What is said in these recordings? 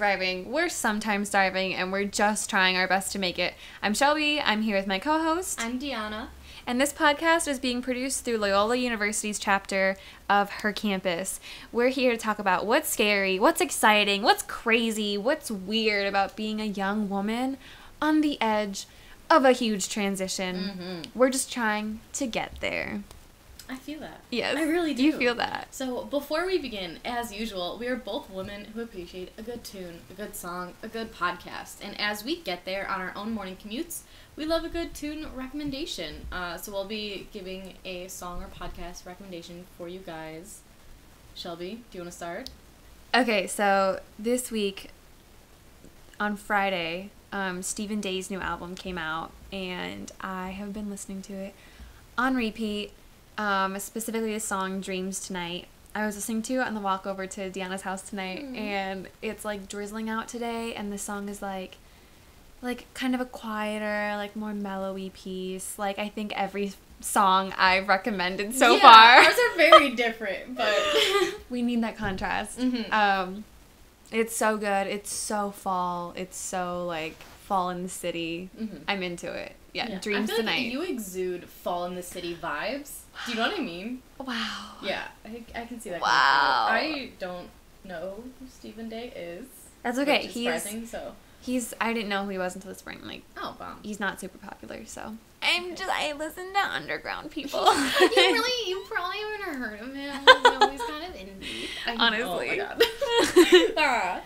surviving. We're sometimes diving, and we're just trying our best to make it. I'm Shelby. I'm here with my co-host. I'm Diana. And this podcast is being produced through Loyola University's chapter of her campus. We're here to talk about what's scary, what's exciting, what's crazy, what's weird about being a young woman on the edge of a huge transition. Mm-hmm. We're just trying to get there. I feel that. Yes. I really do. You feel that. So before we begin, as usual, we are both women who appreciate a good tune, a good song, a good podcast. And as we get there on our own morning commutes, we love a good tune recommendation. Uh, so we'll be giving a song or podcast recommendation for you guys. Shelby, do you want to start? Okay, so this week on Friday, um, Stephen Day's new album came out, and I have been listening to it on repeat. Um, specifically, the song "Dreams Tonight." I was listening to it on the walk over to Diana's house tonight, Mm. and it's like drizzling out today, and the song is like, like kind of a quieter, like more mellowy piece. Like I think every song I've recommended so Yeah, far. Ours are very different, but. we need that contrast. Mhm. Um, it's so good. It's so fall. It's so like fall in the city. Mhm. I'm into it. Yeah, Yeah. dreams tonight. Like you exude fall in the city vibes. Do you know what I mean? wow. Yeah, I, I can see that. Wow. I don't know who Stephen Day is. That's okay. He's surprising. So. he's. I didn't know who he was until the spring. Like Oh, wow. he's not super popular. So I'm just. I listen to underground people. you really, you probably haven't heard of him. Know, he's kind of indie. I, Honestly. Oh my god. Ah.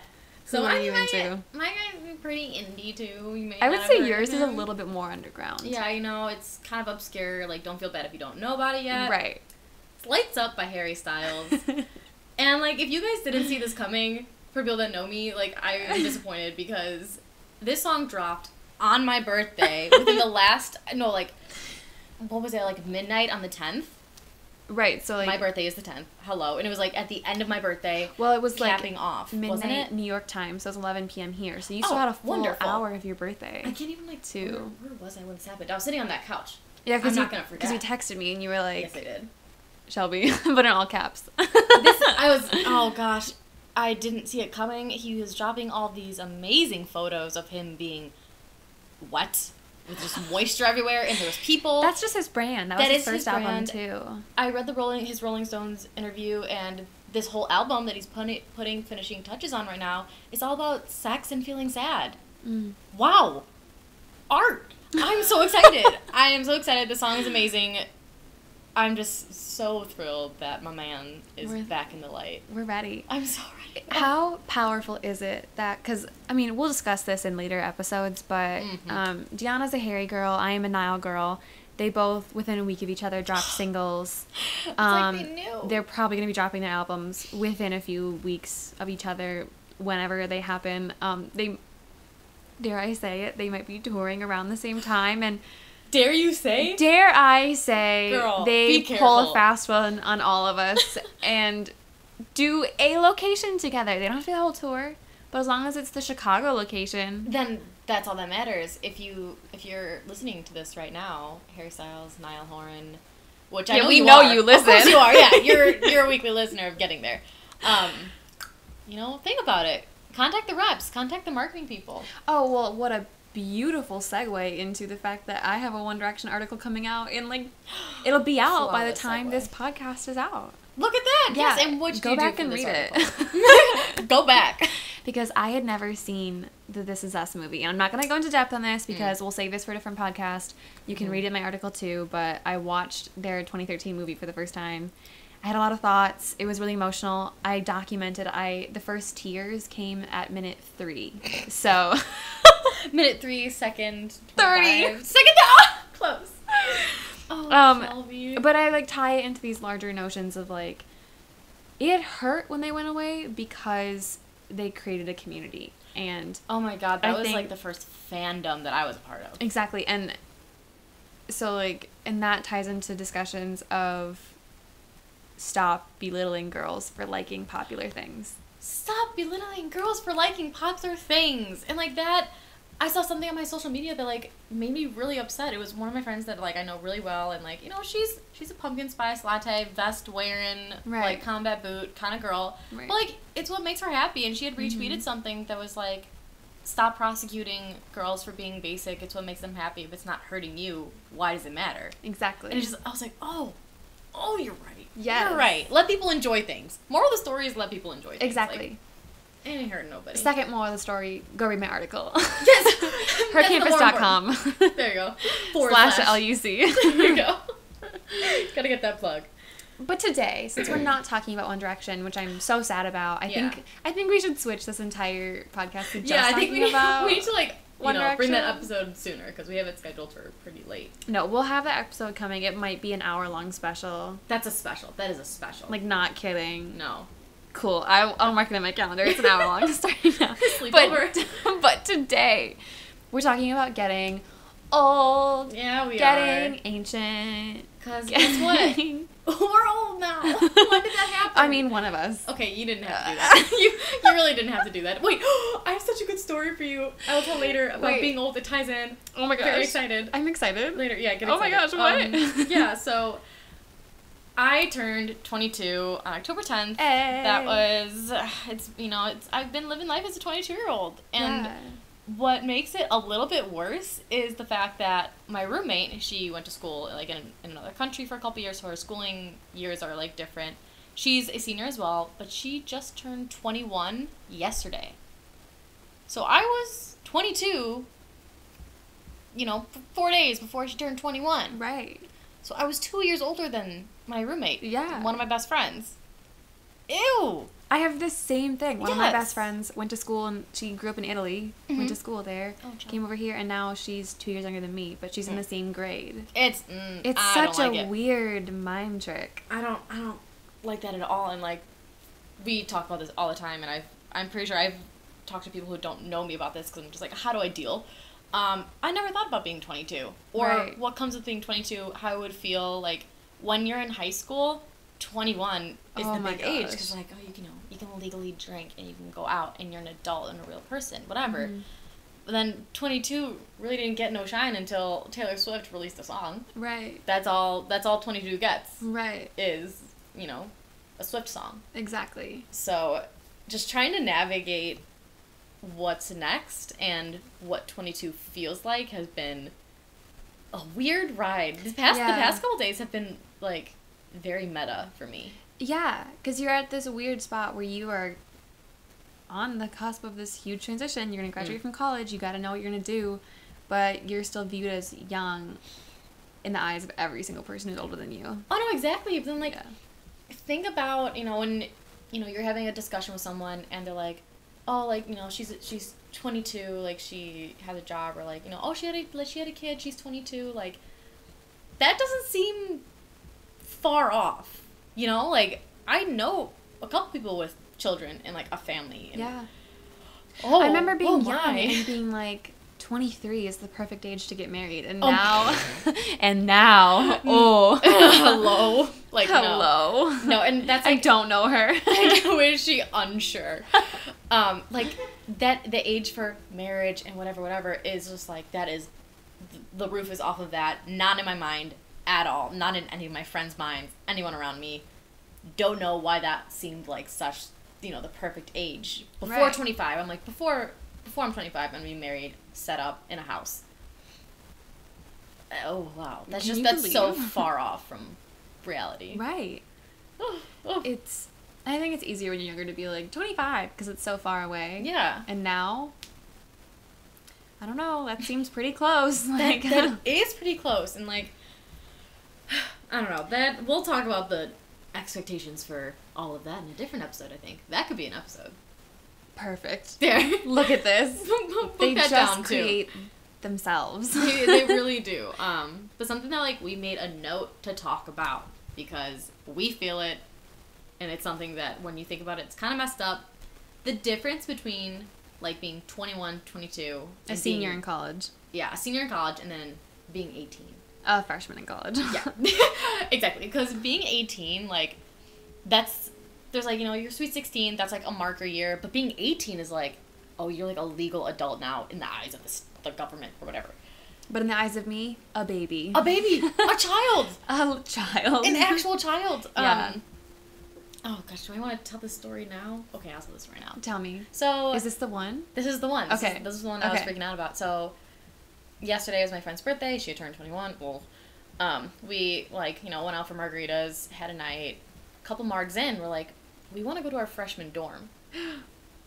Who are I you my, into? My guy's pretty indie too. You may I would say yours is a little bit more underground. Yeah, you know, it's kind of obscure. Like, don't feel bad if you don't know about it yet. Right. It's Lights Up by Harry Styles. And like, if you guys didn't see this coming, for people that know me, like I am disappointed because this song dropped on my birthday within the last no like what was it like midnight on the tenth. Right. So like. my birthday is the tenth. Hello, and it was like at the end of my birthday, well, it was like capping off, wasn't midnight it? New York time, so it's 11 p.m. here. So you Oh, still had a full wonderful. hour of your birthday. I can't even like Two. Where, where was I when this happened? I was sitting on that couch. Yeah, because you, Because you texted me and you were like, yes, I did. Shelby, but in all caps. This I was. Oh gosh, I didn't see it coming. He was dropping all these amazing photos of him being wet with just moisture everywhere, and there was people. That's just his brand. That, That was is his his first album brand. too. I read the Rolling his Rolling Stones interview and this whole album that he's putting putting finishing touches on right now is all about sex and feeling sad. Mm. Wow, art! I'm so excited. I am so excited. The song is amazing. I'm just so thrilled that my man is We're- back in the light. We're ready. I'm so ready. How powerful is it that? Because I mean, we'll discuss this in later episodes, but Mhm. um, Diana's a Harry girl. I am a Niall girl. They both, within a week of each other, dropped singles. It's Um, like they knew. They're probably going to be dropping their albums within a few weeks of each other, whenever they happen. Um, they, dare I say it, they might be touring around the same time, and Dare you say? dare I say Girl, they pull a fast one on all of us and do a location together. They don't have to do the whole tour, but as long as it's the Chicago location. then that's all that matters. If you if you're listening to this right now, Harry Styles, Niall Horan, which I Yeah, know we you know are. you Of course listen. you are. Yeah, you're you're a weekly listener of Getting There. Um, you know, think about it. Contact the reps. Contact the marketing people. Oh well, what a beautiful segue into the fact that I have a One Direction article coming out in like it'll be out by the time segue. this podcast is out. Look at that. Yeah, yes, and what go back and read article? go back. because I had never seen the This Is Us movie. And I'm not going to go into depth on Mm. this because we'll save this for a different podcast. You can Mhm. read it in my article too, but I watched their 2013 movie for the first time. I had a lot of thoughts. It was really emotional. I documented I the first tears came at minute 3. So Minute three, second 30. 25. Second. Ah, close. Oh, Um, Shelby. but I like tie it into these larger notions of like it hurt when they went away because they created a community and oh my god, that I was think- like the first fandom that I was a part of. Exactly. And so like and that ties into discussions of stop belittling girls for liking popular things. Stop belittling girls for liking popular things. And like that I saw something on my social media that like made me really upset. It was one of my friends that like I know really well, and like you know she's she's a pumpkin spice latte vest wearing Right. like combat boot kind of girl. Right. But like it's what makes her happy, and she had retweeted Mhm. something that was like, "Stop prosecuting girls for being basic. It's what makes them happy. If it's not hurting you, why does it matter?" Exactly. And just I was like, "Oh, oh, you're right. Yes. you're right. Let people enjoy things. Moral of the story is let people enjoy things. exactly. Like, it ain't hurting nobody. Second moral of the story, go read my article. Yes. That's the more Hercampus.com. There you go. Forward slash slash. LUC. there you go. Gotta get that plug. But today, since we're not talking about One Direction, which I'm so sad about, I Yeah. think I think we should switch this entire podcast to just yeah, I think we need, about. we need to like you know bring that episode sooner because we have it scheduled for pretty late. No, we'll have that episode coming. It might be an hour long special. That's a special. That is a special. Like, not kidding. no. Cool. I, I'll mark it in my calendar. It's an hour long starting now. Sleepover. But, but today, we're talking about getting old, Yeah, we are getting are. ancient. Because guess what? We're old now. when did that happen? I mean, one of us. Okay, you didn't have to do that. you you really didn't have to do that. Wait, I have such a good story for you. I will tell later about Wait. being old It ties in. Oh my gosh. Very excited. I'm excited. Later, yeah, get Oh my excited. gosh, what? Um, yeah, so I turned 22 on October 10th. Hey. That was it's you know it's I've been living life as a 22 year old and Yeah. what makes it a little bit worse is the fact that my roommate she went to school like in, in another country for a couple years so her schooling years are like different she's a senior as well but she just turned 21 yesterday so i was 22 you know f- four days before she turned 21 Right. So i was two years older than my roommate Yeah. one of my best friends ew I have the same thing. One of my best friends went to school and she grew up in Italy, Mhm. went to school there, Oh, came over here, and now she's two years younger than me, but she's in Mm. the same grade. it's mm, It's I such don't like a it. weird mime trick. I don't I don't like that at all and like we talk about this all the time and I've I'm pretty sure I've talked to people who don't know me about this because I'm just like how do I deal um I never thought about being 22 or Right. what comes with being 22 how I would feel like when you're in high school 21 is Oh the big age because like oh you can you know you can legally drink and you can go out and you're an adult and a real person whatever Mhm. but then 22 really didn't get no shine until Taylor Swift released a song Right. that's all that's all 22 gets Right. is, you know, a Swift song. Exactly. So just trying to navigate what's next and what 22 feels like has been a weird ride. The past Yeah. the past couple days have been like very meta for me. Yeah, because you're at this weird spot where you are on the cusp of this huge transition. You're going to graduate Mm. from college, you got to know what you're going to do, but you're still viewed as young in the eyes of every single person who's older than you. Oh no, exactly. But then like yeah. think about, you know, when you know, you're having a discussion with someone and they're like, "Oh, like, you know, she's she's 22, like she has a job or like, you know, oh, she had a like, she had a kid, she's 22." Like that doesn't seem far off. You know, like I know a couple people with children and like a family. And, Yeah. Oh, I remember being oh young and being like, 23 is the perfect age to get married. And Oh. now, and now, mm. oh. hello. Like. Hello. No, and that's I don't know her. was she unsure um like that the age for marriage and whatever whatever is just like that is the roof is off of that. Not in my mind at all. Not in any of my friends minds anyone around me. Don't know why that seemed like such you know the perfect age. Before Right. 25 i'm like before before i'm 25 i'm gonna be married set up in a house. Oh wow. That's Can just that's so far off from reality. Right. It's, I think it's easier when you're younger to be like 25 because it's so far away. yeah And now, I don't know, that seems pretty close. that, Like, that is pretty close and like i don't know that we'll talk about the expectations for all of that in a different episode i think that could be an episode perfect. there Look at this. They that just down, too. create themselves. they, they really do um but something that like we made a note to talk about because we feel it and it's something that when you think about it it's kind of messed up the difference between like being 21 22 a senior being- in college. yeah a senior in college and then being 18 A freshman in college. Yeah, exactly. Because being 18, like, that's, there's like, you know, your sweet 16, that's like a marker year. But being 18 is like, oh, you're like a legal adult now in the eyes of this, the government or whatever. But in the eyes of me, a baby. A baby, a child, A child. an actual child. Yeah. Um, oh gosh, do I want to tell this story now? Okay, I'll tell this story now. Tell me. So Is this the one? This is the one. This Okay. Is, this is the one I was freaking out about. So, yesterday was my friend's birthday. She had turned 21. Well, um, we, like, you know, went out for margaritas, had a night. A couple margs in, we're like, we want to go to our freshman dorm.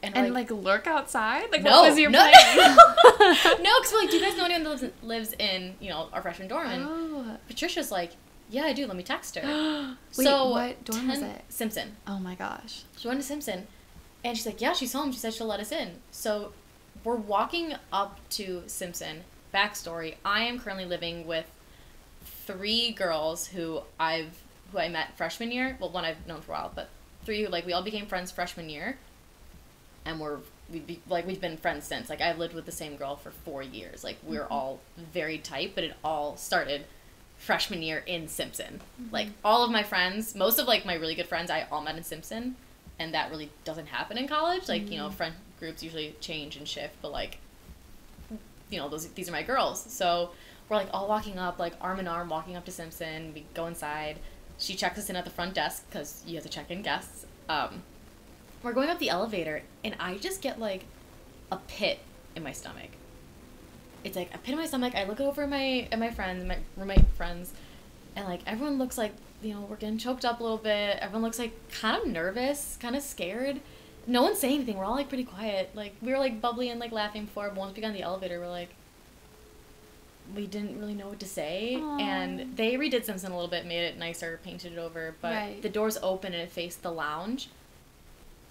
And, And we're like, lurk outside? Like no, what was your no, plan? no, because we're like, do you guys know anyone that lives in, lives in, you know, our freshman dorm? And oh. Patricia's like, yeah, I do. Let me text her. Wait, so, what dorm was it? Simpson. Oh my gosh. She went to Simpson, and she's like, "Yeah, she's home." She said she'll let us in. So, we're walking up to Simpson. Backstory: I am currently living with three girls who I've who I met freshman year. Well, one I've known for a while, but three who like we all became friends freshman year, and we're we be, like we've been friends since. Like I've lived with the same girl for four years. Like we're mm-hmm. all very tight, but it all started freshman year in Simpson. Like all of my friends, most of like my really good friends, I all met in Simpson, and that really doesn't happen in college. Like you know, friend groups usually change and shift, but like you know, those these are my girls. So we're like all walking up, like arm in arm, walking up to Simpson. We go inside. She checks us in at the front desk because you have to check in guests. Um, we're going up the elevator, and I just get like a pit in my stomach. It's like a pit in my stomach. I look over at my at my friends, my roommate friends, and like everyone looks like you know we're getting choked up a little bit. Everyone looks like kind of nervous, kind of scared. No one's saying anything. We're all like pretty quiet. Like we were like bubbly and like laughing before. But once we got on the elevator, we're like, we didn't really know what to say. Aw. And they redid Simpson a little bit, made it nicer, painted it over. But Right. the doors open and it faced the lounge.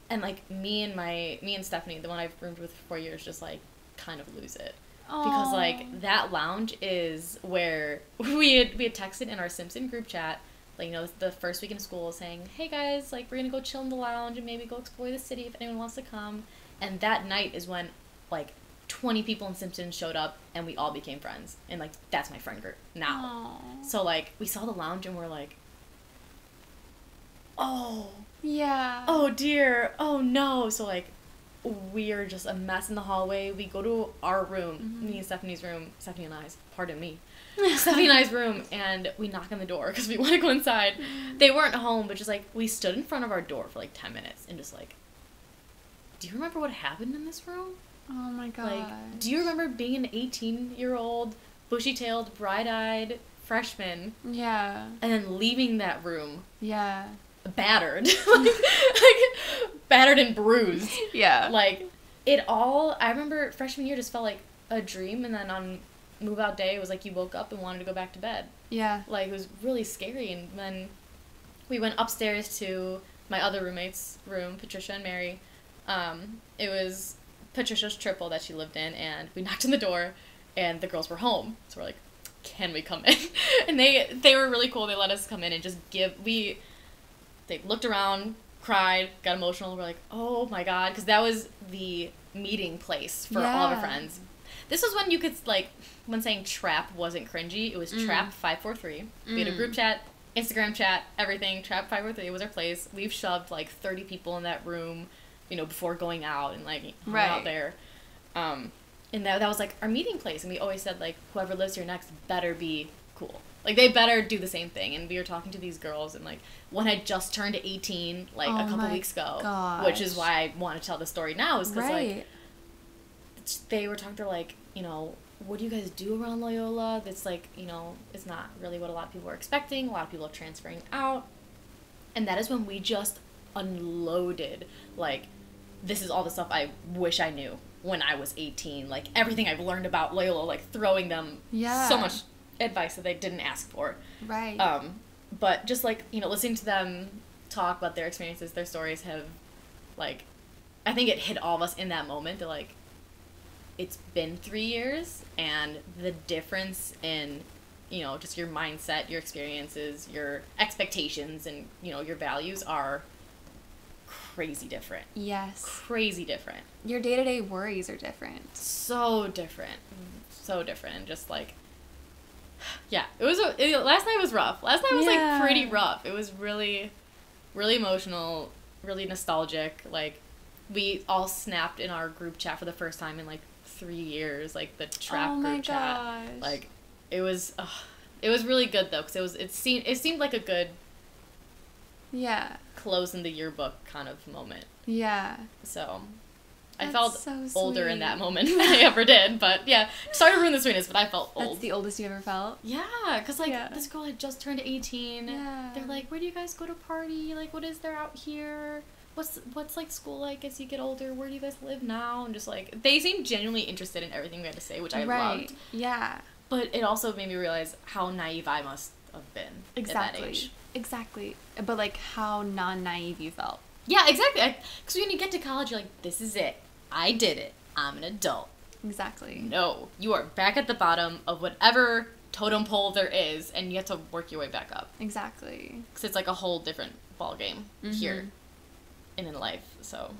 And like me and my me and Stephanie, the one I've roomed with for four years, just like kind of lose it because like that lounge is where we had we had texted in our Simpson group chat like you know the first week in school saying hey guys like we're gonna go chill in the lounge and maybe go explore the city if anyone wants to come and that night is when like 20 people in Simpson showed up and we all became friends and like that's my friend group now Aw. so like we saw the lounge and we're like oh Yeah. oh dear, oh no. So like we're just a mess in the hallway. We go to our room, mm-hmm. me and Stephanie's room, Stephanie and I's, pardon me. Stephanie and I's room, and we knock on the door because we want to go inside. Mm-hmm. They weren't home, but just like we stood in front of our door for like 10 minutes and just like, do you remember what happened in this room? Oh my god. Like, do you remember being an 18 year old, bushy tailed, bright eyed freshman Yeah. and then leaving that room Yeah. Battered? like, like, battered and bruised. Yeah. like it all i remember freshman year just felt like a dream and then on move out day it was like you woke up and wanted to go back to bed yeah. like it was really scary and then we went upstairs to my other roommate's room patricia and mary um, it was patricia's triple that she lived in and we knocked on the door and the girls were home so we're like can we come in and they they were really cool they let us come in and just give we they looked around cried got emotional we're like oh my god because that was the meeting place for all of our friends this was when you could like when saying trap wasn't cringy it was Mm. trap 543 we had a Mm. group chat instagram chat everything trap 543 was our place we've shoved like 30 people in that room you know before going out and like Right. out there um and that, that was like our meeting place and we always said like whoever lives here next better be cool like they better do the same thing. And we were talking to these girls and like one had just turned 18 like Oh a couple weeks ago which is why i want to tell the story now is because Right. like they were talking to like you know what do you guys do around loyola? That's like you know it's not really what a lot of people are expecting. A lot of people are transferring out. And that is when we just unloaded like this is all the stuff i wish i knew when i was 18 like everything i've learned about loyola like throwing them Yeah. so much advice that they didn't ask for right. um, but just like you know, listening to them talk about their experiences, their stories have, like, I think it hit all of us in that moment that like, it's been three years, and the difference in, you know, just your mindset, your experiences, your expectations, and you know your values are crazy different. yes. Crazy different. Your day to day worries are different. So different. So different, just like. Yeah, it was. A, it, last night was rough. Last night was Yeah. like pretty rough. It was really, really emotional, really nostalgic. Like, we all snapped in our group chat for the first time in like three years, like the trap oh group chat. gosh. Like, it was, it was really good though, because it was it seemed it seemed like a good yeah, close in the yearbook kind of moment. yeah. So. I felt so older in that moment than I ever did, but yeah, sorry to ruin the sweetness, but I felt old. That's the oldest you ever felt. Yeah, because like Yeah. this girl had just turned 18. Yeah. They're like, where do you guys go to party? Like, what is there out here? What's what's like school like as you get older? Where do you guys live now? And just like they seemed genuinely interested in everything we had to say, which I right. loved. Yeah. But it also made me realize how naive I must have been at that Exactly. age. Exactly. But like how non naive you felt. Yeah, exactly. Because when you get to college, you're like, this is it. I did it. I'm an adult. Exactly. No, you are back at the bottom of whatever totem pole there is, and you have to work your way back up. Exactly. because it's like a whole different ball game here Mhm. and in life. So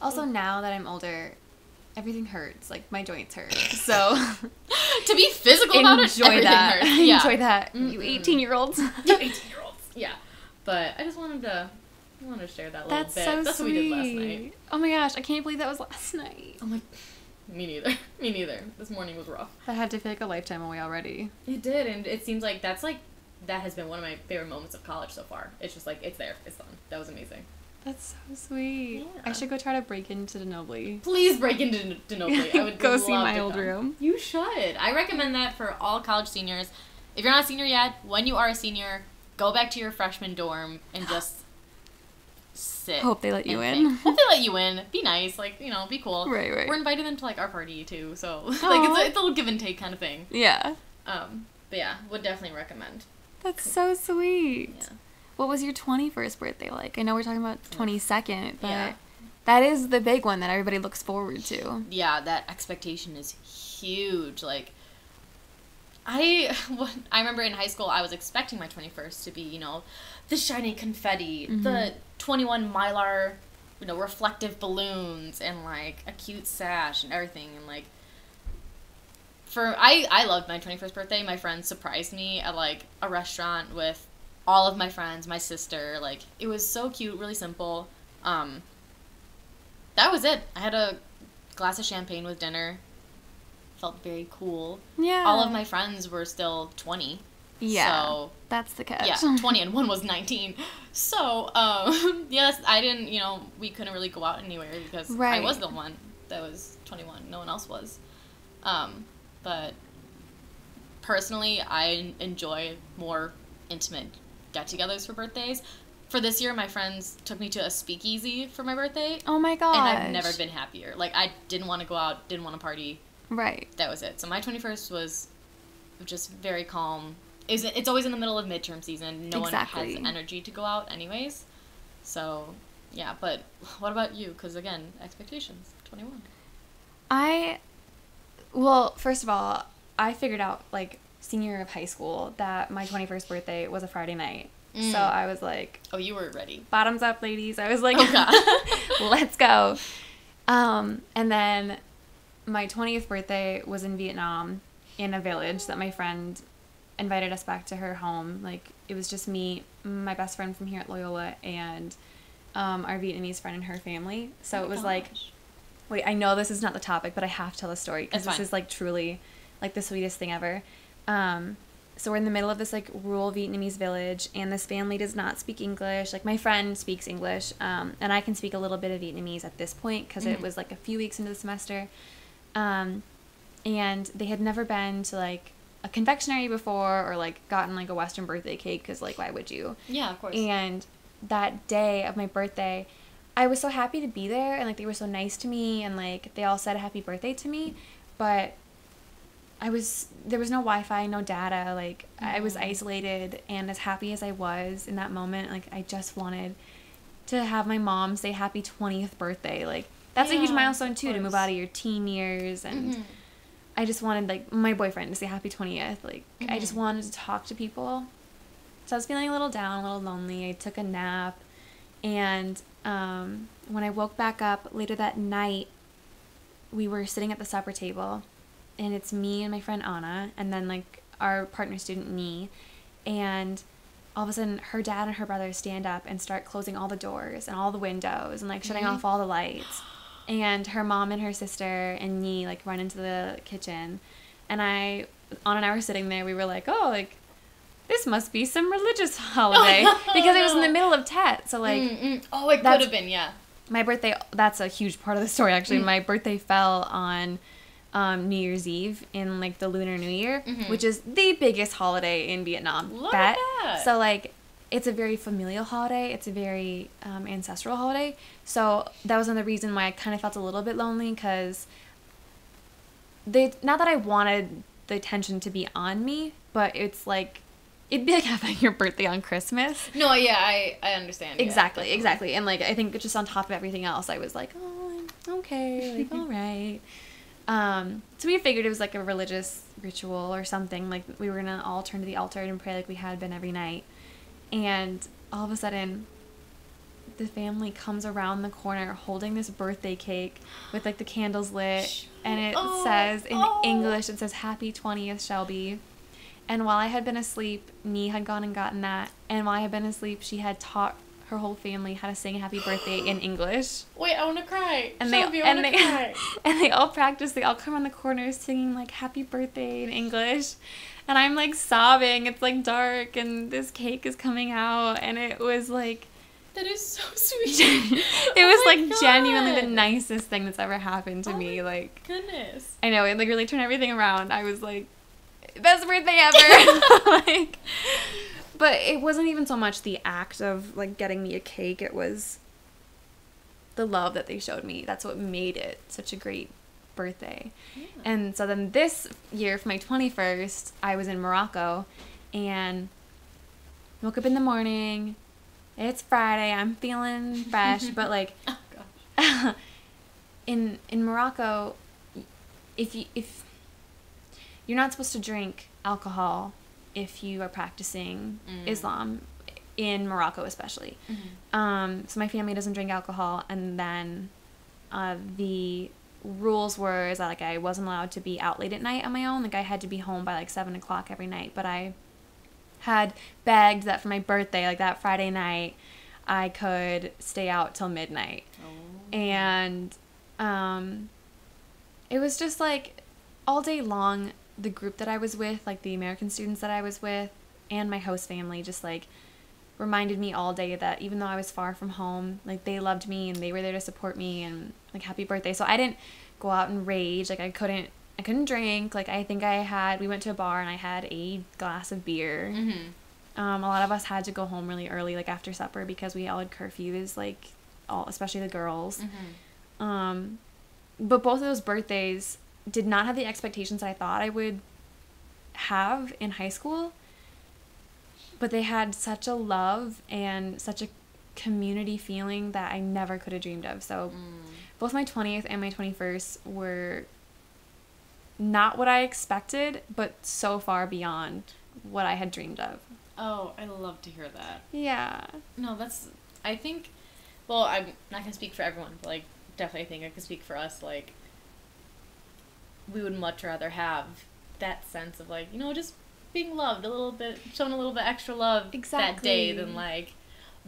Also, now that I'm older, everything hurts. Like my joints hurt. So to be physical about it, enjoy that. hurts. Yeah. enjoy that. You Mm-mm. 18 year olds. you eighteen year olds. Yeah, but I just wanted to, I wanted to share that little That's bit. so That's sweet. what we did last night. Oh my gosh, I can't believe that was last night. I'm like, me neither. Me neither. This morning was rough. That had to feel like a lifetime away already. It did, and it seems like that's like that has been one of my favorite moments of college so far. It's just like it's there, it's done. That was amazing. That's so sweet. Yeah. I should go try to break into de Nobili. Please break into de Nobili. I would Go see my old come. room. You should. I recommend that for all college seniors. If you're not a senior yet, when you are a senior, go back to your freshman dorm and just sit. Hope they let you in. think. Hope they let you in. Be nice, like you know, be cool. Right, right. We're inviting them to like our party too, so like it's a, it's a little give and take kind of thing. Yeah. Um, but yeah, would definitely recommend. That's so sweet. Yeah. What was your 21st birthday like? I know we're talking about 22nd, but Yeah. that is the big one that everybody looks forward to. yeah, that expectation is huge. Like, I, I remember in high school, I was expecting my 21st to be, you know, the shiny confetti, the 21 mylar, you know, reflective balloons, and like a cute sash and everything. And like, for, I, I loved my 21st birthday. My friends surprised me at like a restaurant with all of my friends, my sister. Like, it was so cute, really simple. Um, that was it. I had a glass of champagne with dinner. Felt very cool. Yeah. All of my friends were still 20. Yeah. So, That's the catch. yeah, 20 and one was 19. So, um, yes, I didn't, you know, we couldn't really go out anywhere because I was the one that was 21. No one else was. Um, but personally, I enjoy more intimate get togethers for birthdays. For this year, my friends took me to a speakeasy for my birthday. Oh my god! And I've never been happier. Like I didn't want to go out, didn't want to party. Right. That was it. So my 21st was just very calm. Is it's always in the middle of midterm season. No Exactly. one has energy to go out anyways. So, yeah, but what about you? Cuz again, expectations. 21. I, well, first of all, I figured out like senior year of high school that my 21st birthday was a Friday night. Mm. So I was like, Oh, you were ready. bottoms up, ladies. I was like, Oh, let's go. Um, and then my 20th birthday was in Vietnam in a village that my friend invited us back to her home. Like, it was just me, my best friend from here at Loyola, and um, our Vietnamese friend and her family. So Oh it was like, wait, I know this is not the topic, but I have to tell the story because this fine. is like truly like the sweetest thing ever. Um, so we're in the middle of this like rural Vietnamese village, and this family does not speak English. Like my friend speaks English, um, and I can speak a little bit of Vietnamese at this point because it Mhm. was like a few weeks into the semester. Um, and they had never been to like a confectionery before or like gotten like a Western birthday cake because like why would you? Yeah, of course. And that day of my birthday, I was so happy to be there and like they were so nice to me and like they all said happy birthday to me, but I was there was no Wi-Fi, no data, like I was Mm. isolated and as happy as I was in that moment, like I just wanted to have my mom say happy 20th birthday. Like that's a huge milestone too to move out of your teen years and Mhm. I just wanted like my boyfriend to say happy 20th. Like I just Mhm. wanted to talk to people. So I was feeling a little down, a little lonely. I took a nap and um, when I woke back up later that night, we were sitting at the supper table and it's me and my friend Anna and then like our partner student me and all of a sudden her dad and her brother stand up and start closing all the doors and all the windows and like shutting Mhm. off all the lights and her mom and her sister and me like run into the kitchen, and I, Anna and I were sitting there. We were like, oh, like this must be some religious holiday no, because it was in the middle of Tet. So like Mm-mm. oh, it could have been, yeah. my birthday that's a huge part of the story actually Mm. my birthday fell on um, new year's eve in like the lunar new year Mhm. which is the biggest holiday in vietnam Look at that. so like it's a very familial holiday. It's a very um, ancestral holiday. So that was another reason why i kind of felt a little bit lonely because they not that i wanted the attention to be on me but it's like it'd be like having your birthday on christmas. No, yeah, I, I understand. exactly definitely. exactly. And like i think just on top of everything else i was like oh okay like all right. Um so we figured it was like a religious ritual or something like we were gonna all turn to the altar and pray like we had been every night and all of a sudden the family comes around the corner holding this birthday cake with like the candles lit and it Oh, says in oh. english it says happy 20th shelby and while I had been asleep, Nee had gone and gotten that. And while I had been asleep, she had taught her whole family how to sing happy birthday in English. Wait, I want to cry. And Shelby, they I and they cry. and they all practice. They all come on the corner singing like happy birthday in English. And I'm like sobbing. It's like dark and this cake is coming out and it was like That is so sweet. it Oh was my like genuinely the nicest thing that's ever happened to Oh me. Like Goodness. I know it like really turned everything around. I was like, best birthday ever. like, but it wasn't even so much the act of like getting me a cake. It was the love that they showed me. That's what made it such a great birthday. Yeah. And so then this year for my 21st, I was in Morocco and woke up in the morning. It's Friday. I'm feeling fresh, but like Oh, in in Morocco, if you if you're not supposed to drink alcohol if you are practicing Mm. Islam in Morocco especially. Um, so my family doesn't drink alcohol, and then uh, the rules were is that like I wasn't allowed to be out late at night on my own. Like I had to be home by like seven o'clock every night. But I had begged that for my birthday, like that Friday night, I could stay out till midnight Oh. and um, it was just like all day long the group that i was with like the american students that i was with and my host family just like reminded me all day that even though i was far from home like they loved me and they were there to support me and like happy birthday so i didn't go out and rage like i couldn't i couldn't drink like i think i had we went to a bar and i had a glass of beer Mm-hmm. um, a lot of us had to go home really early, like after supper, because we all had curfews, like all, especially the girls. Mm-hmm. Um, but both of those birthdays did not have the expectations I thought I would have in high school. But they had such a love and such a community feeling that I never could have dreamed of. So Mm. Both my 20th and my 21st were not what I expected, but so far beyond what I had dreamed of. Oh, I love to hear that. Yeah. No, that's. I think. Well, I'm not gonna speak for everyone, but like, definitely, I think I can speak for us. Like, we would much rather have that sense of like, you know, just being loved a little bit, shown a little bit extra love exactly. that day than like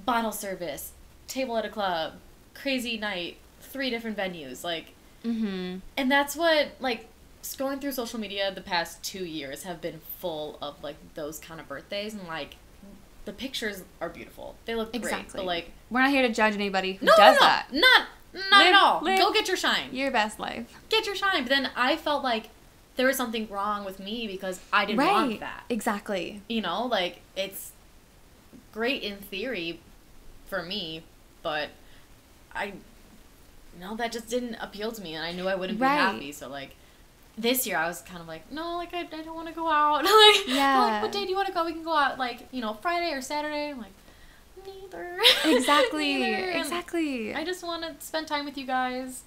bottle service, table at a club, crazy night, three different venues, like. Mm-hmm. And that's what like scrolling through social media the past two years have been full of like those kind of birthdays and like the pictures are beautiful. They look great, Exactly. but like We're not here to judge anybody who no, does no, no, that. not not Live- at all. Go get your shine. Your best life. Get your shine. But then I felt like there was something wrong with me because I didn't right. want that. Exactly. You know, like it's great in theory for me, but I no, that just didn't appeal to me, and I knew I wouldn't be Right. happy. So like this year, I was kind of like, no, like I, I don't want to go out. like, Yeah. like, what day do you want to go? We can go out like you know Friday or Saturday. I'm like, neither. Exactly. Neither. Exactly. I just want to spend time with you guys,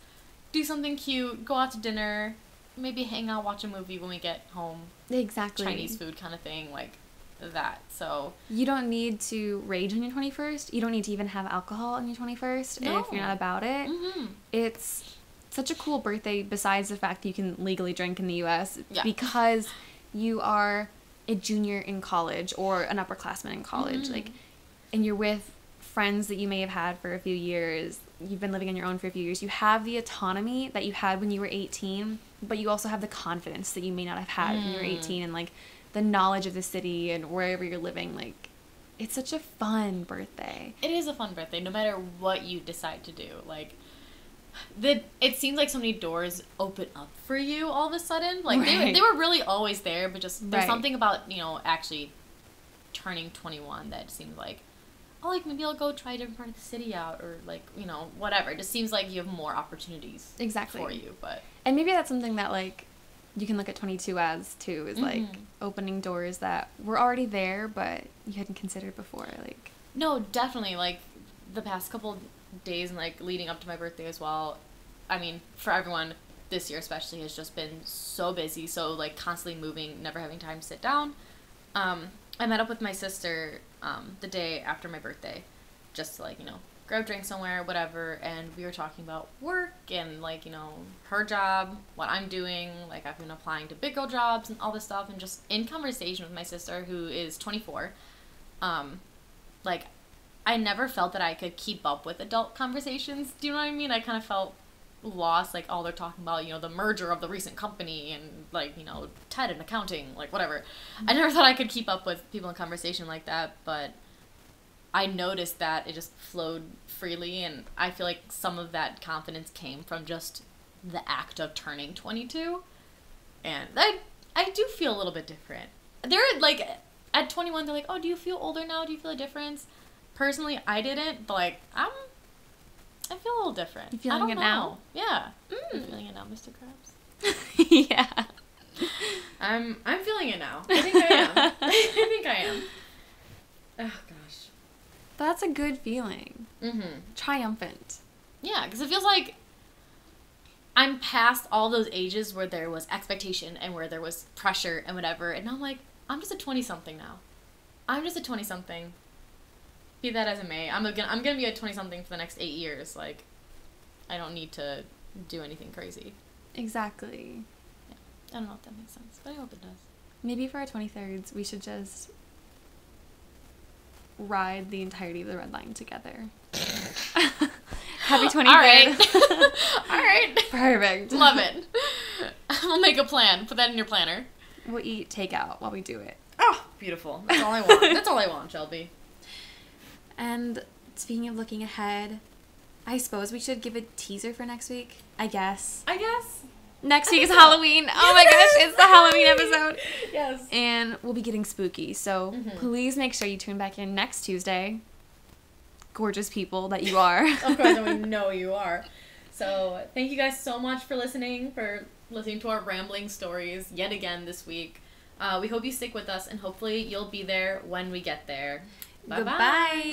do something cute, go out to dinner, maybe hang out, watch a movie when we get home. exactly. Chinese food kind of thing, like that. So You don't need to rage on your 21st. You don't need to even have alcohol on your 21st if you're not about it. mm-hmm. It's such a cool birthday besides the fact that you can legally drink in the US Yeah. because you are a junior in college or an upperclassman in college Mhm. like and you're with friends that you may have had for a few years you've been living on your own for a few years, you have the autonomy that you had when you were 18, but you also have the confidence that you may not have had when you were 18 and like the knowledge of the city and wherever you're living. Like, it's such a fun birthday. It is a fun birthday, no matter what you decide to do. Like, the it seems like so many doors open up for you all of a sudden. Like they, they were really always there, but just there's Right. something about you know actually turning 21 that seems like oh like maybe I'll go try a different part of the city out or like you know whatever. It just seems like you have more opportunities Exactly. for you. But And maybe that's something that like you can look at 22 as too is like Mhm. opening doors that were already there but you hadn't considered before like No, definitely. Like the past couple days and like leading up to my birthday as well. I mean, for everyone this year especially has just been so busy, so like constantly moving, never having time to sit down. Um, I met up with my sister um, the day after my birthday, just to like you know grab drinks somewhere, whatever, and we were talking about work and like you know her job, what I'm doing, like I've been applying to big girl jobs and all this stuff, and just in conversation with my sister who is 24. Um, like I never felt that I could keep up with adult conversations. Do you know what I mean? I kind of felt lost, like all they're talking about, you know, the merger of the recent company and like, you know, TED and accounting, like whatever. I never thought I could keep up with people in conversation like that, but I noticed that it just flowed freely and I feel like some of that confidence came from just the act of turning 22. And I I do feel a little bit different. They're like at 21 they're like, "Oh, do you feel older now? Do you feel a difference?" Personally, I didn't, but like I'm I feel a little different. You feeling it know. now? Yeah. Mm. feeling it now, Mr. Krabs. yeah I'm I'm feeling it now. I think I am. I think I am. That's a good feeling Mhm. triumphant Yeah, because it feels like I'm past all those ages where there was expectation and where there was pressure and whatever, and I'm like, I'm just a twenty something now. I'm just a twenty something. Be that as it may, I'm gonna I'm gonna be a twenty something for the next eight years. Like, I don't need to do anything crazy. exactly Yeah. I don't know if that makes sense, but I hope it does. maybe for our 23rds we should just ride the entirety of the red line together happy 23rd All right. all right. perfect Love it. We'll make a plan. Put that in your planner. we'll eat takeout while we do it Oh, beautiful. That's all I want. That's all I want, Shelby. And speaking of looking ahead, I suppose we should give a teaser for next week. I guess. I guess. Next week is. Halloween. Oh my gosh, it's the Halloween episode. Yes. And we'll be getting spooky. So Mhm. please make sure you tune back in next Tuesday. Gorgeous people that you are. of course, we know you are. So, thank you guys so much for listening, for listening to our rambling stories yet again this week. Uh, we hope you stick with us, and hopefully, you'll be there when we get there. Bye bye.